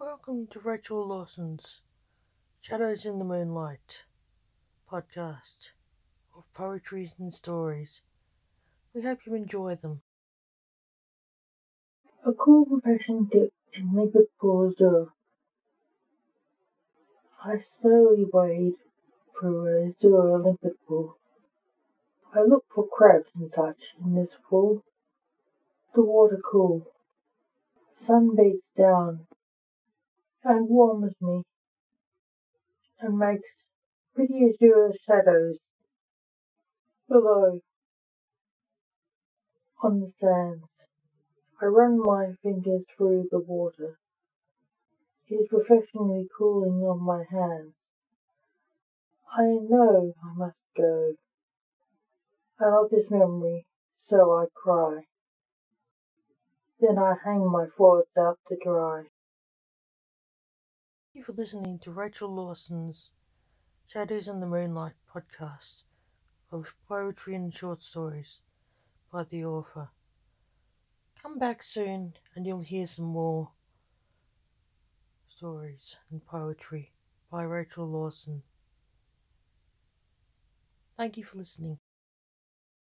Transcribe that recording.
Welcome to Rachel Lawson's Shadows in the Moonlight podcast of poetry and stories. We hope you enjoy them. A cool refreshing dip in liquid pools azure. I slowly wade through a azure limpid pool. I look for crabs and such in this pool. The water cool. Sun beats down and warms me and makes pretty azure shadows below on the sands. I run my fingers through the water. It is refreshingly cooling on my hands. I know I must go. I love this memory, so I cry. Then I hang my thoughts out to dry. For listening to Rachel Lawson's Shadows in the Moonlight podcast of poetry and short stories by the author. Come back soon and you'll hear some more stories and poetry by Rachel Lawson. Thank you for listening.